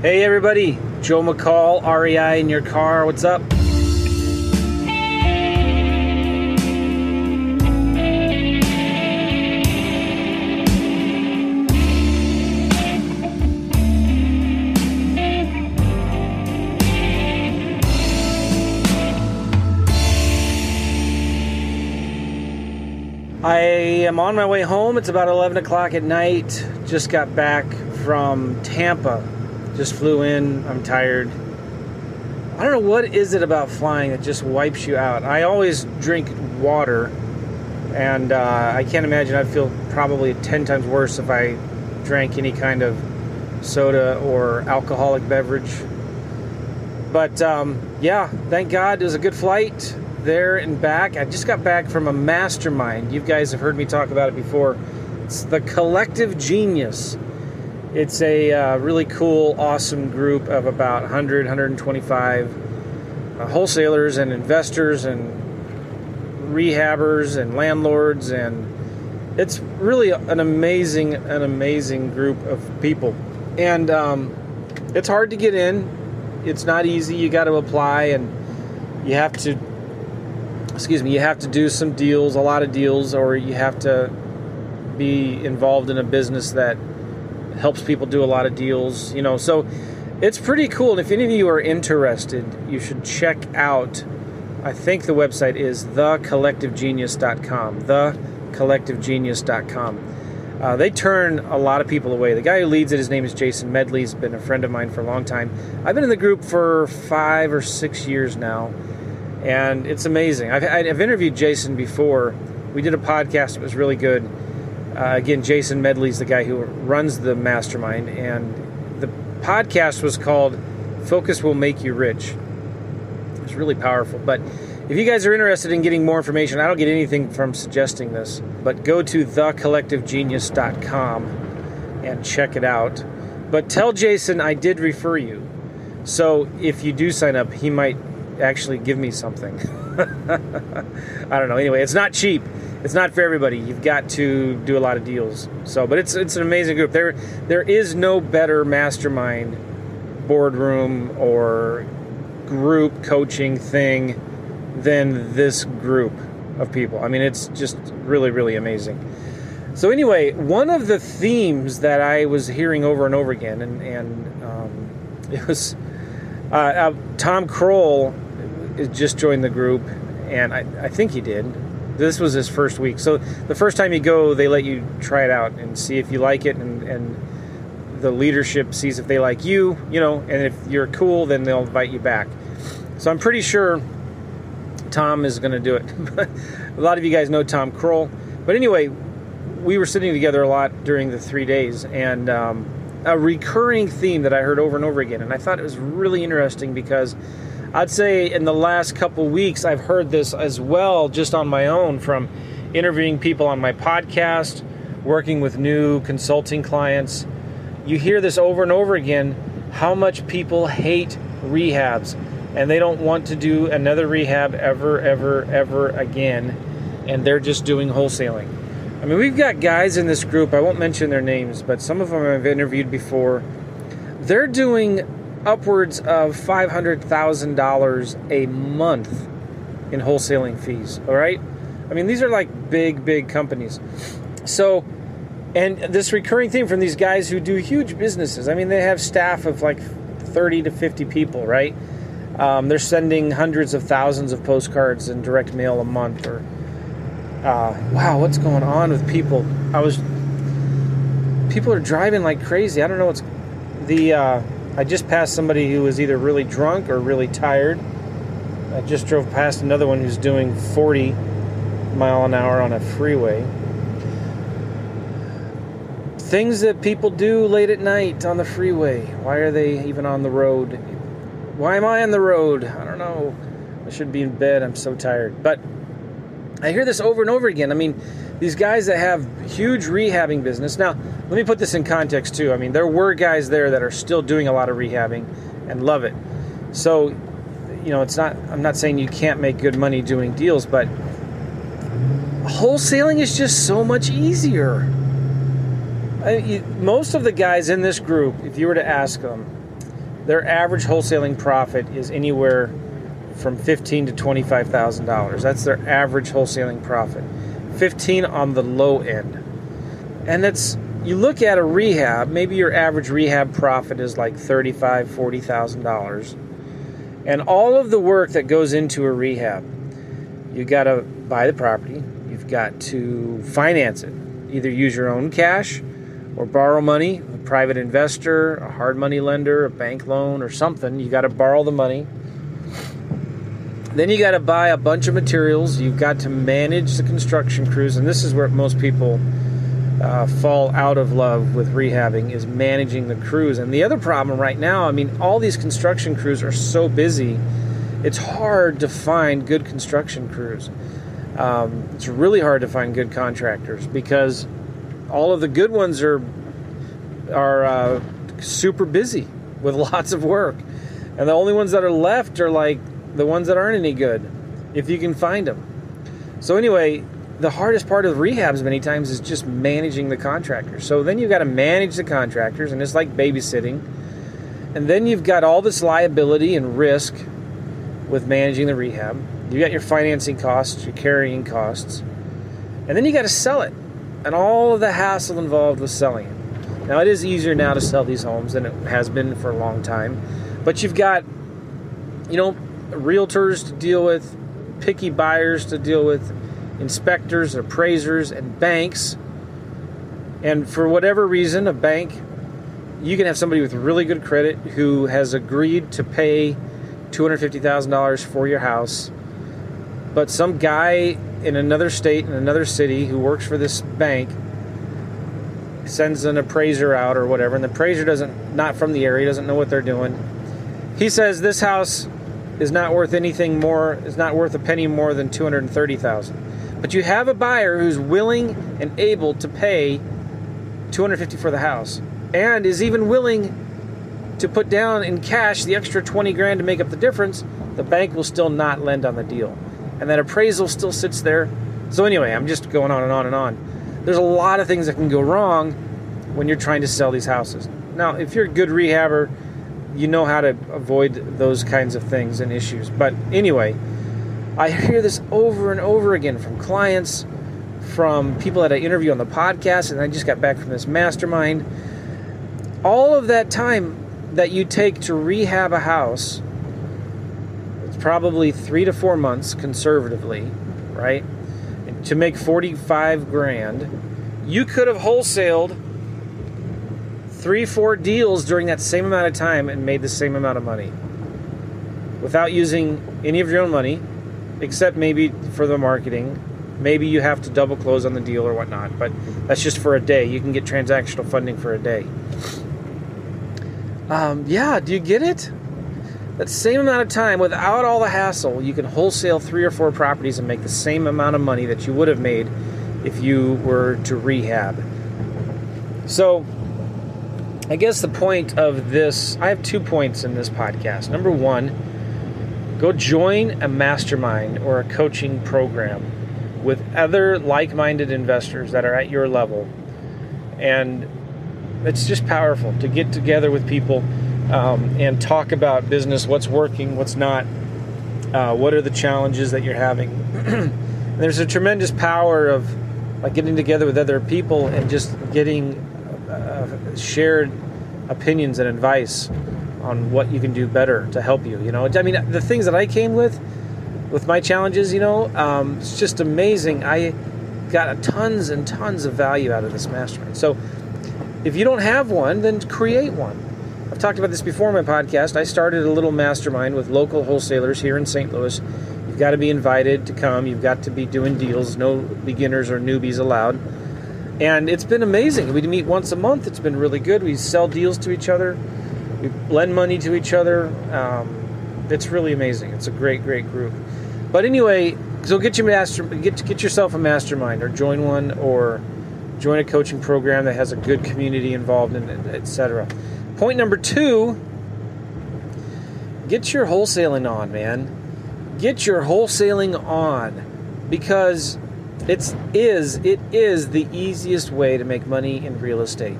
Hey everybody, Joe McCall, REI in your car. What's up? I am on my way home. It's about 11 o'clock at night. Just got back from Tampa. Just flew in. I'm tired. I don't know what is it about flying that just wipes you out. I always drink water, and uh, I can't imagine I'd feel probably 10 times worse if I drank any kind of soda or alcoholic beverage. But um, yeah, thank God it was a good flight there and back. I just got back from a mastermind. You guys have heard me talk about it before. It's the Collective Genius. It's a uh, really cool, awesome group of about 100, 125 uh, wholesalers and investors and rehabbers and landlords and it's really an amazing, an amazing group of people. And um, it's hard to get in. It's not easy. You got to apply and you have to excuse me, you have to do some deals, a lot of deals, or you have to be involved in a business that helps people do a lot of deals, you know. So it's pretty cool. And if any of you are interested, you should check out I think the website is thecollectivegenius.com. Thecollectivegenius.com. Uh, they turn a lot of people away. The guy who leads it, his name is Jason Medley. He's been a friend of mine for a long time. I've been in the group for five or six years now and it's amazing. I've, I've interviewed Jason before. We did a podcast; it was really good. Uh, again, Jason Medley's the guy who runs the mastermind, and the podcast was called "Focus Will Make You Rich." It's really powerful. But if you guys are interested in getting more information, I don't get anything from suggesting this, but go to thecollectivegenius.com and check it out. But tell Jason I did refer you. So if you do sign up, he might actually give me something. I don't know. Anyway, it's not cheap. It's not for everybody. You've got to do a lot of deals. So, but it's it's an amazing group. There there is no better mastermind boardroom or group coaching thing than this group of people. I mean, it's just really really amazing. So anyway, one of the themes that I was hearing over and over again, and and um, it was uh, uh, Tom Krol just joined the group, and I, I think he did. This was his first week. So the first time you go, they let you try it out and see if you like it, and, and the leadership sees if they like you, you know, and if you're cool, then they'll invite you back. So I'm pretty sure Tom is going to do it. a lot of you guys know Tom Krol. But anyway, we were sitting together a lot during the three days, and um, a recurring theme that I heard over and over again, and I thought it was really interesting because I'd say in the last couple weeks, I've heard this as well, just on my own from interviewing people on my podcast, working with new consulting clients. You hear this over and over again how much people hate rehabs and they don't want to do another rehab ever, ever, ever again. And they're just doing wholesaling. I mean, we've got guys in this group, I won't mention their names, but some of them I've interviewed before. They're doing upwards of $500,000 a month in wholesaling fees. All right? I mean, these are like big, big companies. So, and this recurring theme from these guys who do huge businesses. I mean, they have staff of like 30 to 50 people, right? Um, they're sending hundreds of thousands of postcards and direct mail a month. Or, uh, wow, what's going on with people? I was, people are driving like crazy. I don't know what's the, uh, I just passed somebody who was either really drunk or really tired. I just drove past another one who's doing 40 mile an hour on a freeway. Things that people do late at night on the freeway. Why are they even on the road? Why am I on the road? I don't know. I should be in bed. I'm so tired. But I hear this over and over again. I mean, these guys that have huge rehabbing business. Now, let me put this in context too. I mean, there were guys there that are still doing a lot of rehabbing and love it. So, you know, it's not, I'm not saying you can't make good money doing deals, but wholesaling is just so much easier. I, most of the guys in this group, if you were to ask them, their average wholesaling profit is anywhere from fifteen to twenty-five thousand dollars. That's their average wholesaling profit. Fifteen on the low end, and that's you look at a rehab. Maybe your average rehab profit is like thirty-five, forty thousand dollars, and all of the work that goes into a rehab. You got to buy the property. You've got to finance it. Either use your own cash or borrow money, a private investor, a hard money lender, a bank loan, or something. You got to borrow the money. Then you got to buy a bunch of materials. You've got to manage the construction crews, and this is where most people uh, fall out of love with rehabbing is managing the crews. And the other problem right now, I mean, all these construction crews are so busy. It's hard to find good construction crews. Um, it's really hard to find good contractors because all of the good ones are are uh, super busy with lots of work, and the only ones that are left are like the ones that aren't any good, if you can find them. So anyway, the hardest part of rehabs many times is just managing the contractors. So then you've got to manage the contractors, and it's like babysitting. And then you've got all this liability and risk with managing the rehab. You've got your financing costs, your carrying costs, and then you got to sell it and all of the hassle involved with selling it. Now, it is easier now to sell these homes than it has been for a long time, but you've got, you know, realtors to deal with, picky buyers to deal with, inspectors, appraisers, and banks. And for whatever reason, a bank, you can have somebody with really good credit who has agreed to pay $250,000 for your house, but some guy in another state, in another city, who works for this bank sends an appraiser out or whatever, and the appraiser doesn't, not from the area, doesn't know what they're doing. He says this house is not worth anything more, is not worth a penny more than 230000 But you have a buyer who's willing and able to pay 250 for the house and is even willing to put down in cash the extra 20 grand to make up the difference, the bank will still not lend on the deal and that appraisal still sits there. So, anyway, I'm just going on and on and on. There's a lot of things that can go wrong when you're trying to sell these houses. Now, if you're a good rehabber, you know how to avoid those kinds of things and issues. But anyway, I hear this over and over again from clients, from people that I interview on the podcast, and I just got back from this mastermind. All of that time that you take to rehab a house it's probably three to four months conservatively, right? To make 45 grand, you could have wholesaled three, four deals during that same amount of time and made the same amount of money without using any of your own money, except maybe for the marketing. Maybe you have to double close on the deal or whatnot, but that's just for a day. You can get transactional funding for a day. Um, yeah, do you get it? that same amount of time without all the hassle, you can wholesale three or four properties and make the same amount of money that you would have made if you were to rehab. So, I guess the point of this, I have two points in this podcast. Number one, go join a mastermind or a coaching program with other like minded investors that are at your level. And it's just powerful to get together with people um, and talk about business, what's working, what's not, uh, what are the challenges that you're having. there's a tremendous power of like getting together with other people and just getting uh, shared opinions and advice on what you can do better to help you. You know, I mean, the things that I came with, with my challenges, you know, um, it's just amazing. I got tons and tons of value out of this mastermind. So, if you don't have one, then create one. I've talked about this before in my podcast. I started a little mastermind with local wholesalers here in St. Louis. You've got to be invited to come, you've got to be doing deals, no beginners or newbies allowed. And it's been amazing. We meet once a month, it's been really good. We sell deals to each other, we lend money to each other. Um, it's really amazing. It's a great, great group. But anyway, so get your master, get get yourself a mastermind, or join one, or join a coaching program that has a good community involved in it, etc. Point number two get your wholesaling on, man. Get your wholesaling on because it's is it is the easiest way to make money in real estate.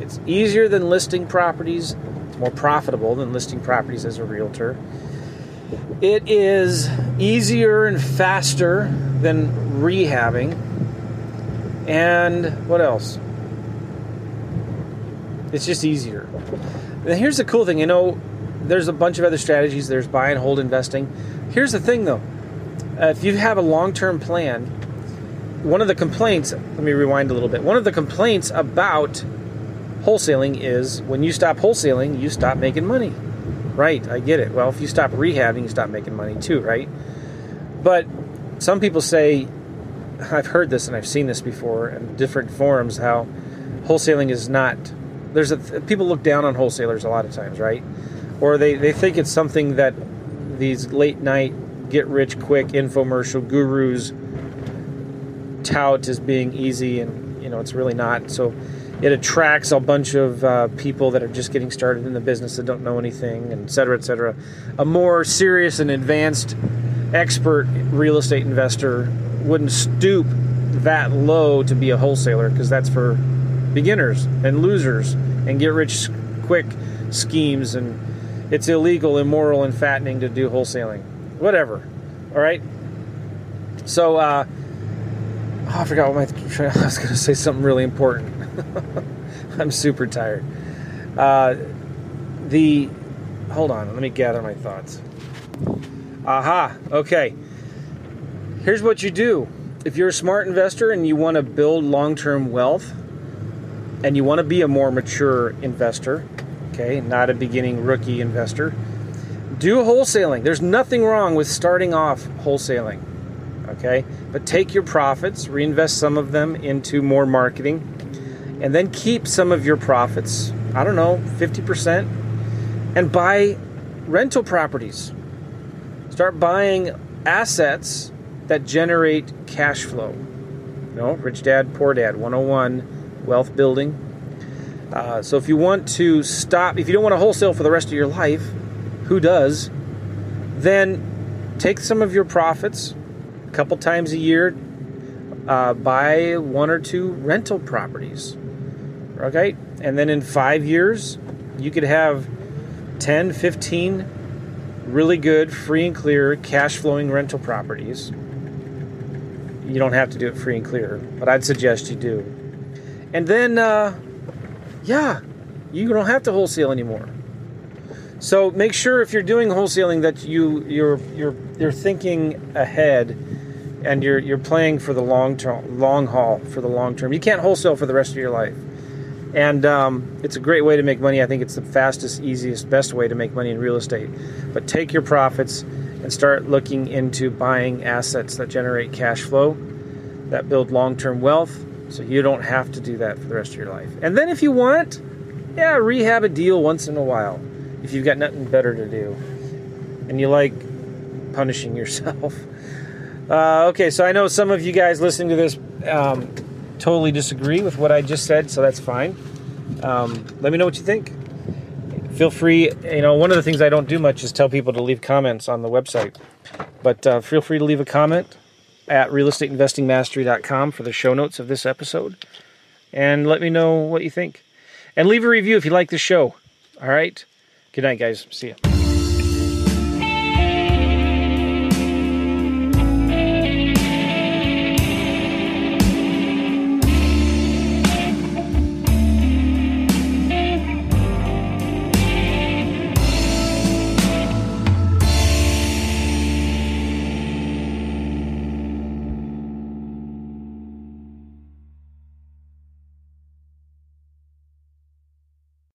It's easier than listing properties. It's more profitable than listing properties as a realtor. It is easier and faster than rehabbing. And what else? It's just easier. And here's the cool thing you know, there's a bunch of other strategies. There's buy and hold investing. Here's the thing though uh, if you have a long term plan, one of the complaints, let me rewind a little bit. One of the complaints about wholesaling is when you stop wholesaling, you stop making money. Right, I get it. Well, if you stop rehabbing, you stop making money too, right? But some people say, I've heard this and I've seen this before in different forums, how wholesaling is not. There's a people look down on wholesalers a lot of times, right? Or they, they think it's something that these late night get rich quick infomercial gurus tout as being easy, and you know it's really not. So it attracts a bunch of uh, people that are just getting started in the business that don't know anything, and et cetera, et cetera. A more serious and advanced expert real estate investor wouldn't stoop that low to be a wholesaler because that's for beginners and losers and get rich quick schemes and it's illegal, immoral, and fattening to do wholesaling. Whatever. All right. So, uh, oh, I forgot what my I was going to say something really important. I'm super tired. Uh, the hold on, let me gather my thoughts. Aha. Okay. Here's what you do. If you're a smart investor and you want to build long-term wealth, and you want to be a more mature investor, okay, not a beginning rookie investor, do wholesaling. There's nothing wrong with starting off wholesaling, okay? But take your profits, reinvest some of them into more marketing, and then keep some of your profits, I don't know, 50%, and buy rental properties. Start buying assets that generate cash flow. You know, Rich Dad, Poor Dad 101, wealth building. Uh, so if you want to stop, if you don't want to wholesale for the rest of your life, who does, then take some of your profits a couple times a year, uh, buy one or two rental properties. Okay? And then in five years, you could have 10, 15 really good, free and clear, cash flowing rental properties. You don't have to do it free and clear, but I'd suggest you do. And then, uh, yeah, you don't have to wholesale anymore. So make sure if you're doing wholesaling that you you're you're you're thinking ahead and you're you're playing for the long term, long haul for the long term. You can't wholesale for the rest of your life, and um, it's a great way to make money. I think it's the fastest, easiest, best way to make money in real estate. But take your profits and start looking into buying assets that generate cash flow, that build long term wealth, so you don't have to do that for the rest of your life. And then if you want, yeah, rehab a deal once in a while if you've got nothing better to do and you like punishing yourself. Uh, okay, so I know some of you guys listening to this um, totally disagree with what I just said, so that's fine. Um, let me know what you think. Feel free, you know, one of the things I don't do much is tell people to leave comments on the website. But uh, feel free to leave a comment at realestateinvestingmastery.com for the show notes of this episode. And let me know what you think. And leave a review if you like the show. All right? Good night, guys. See ya.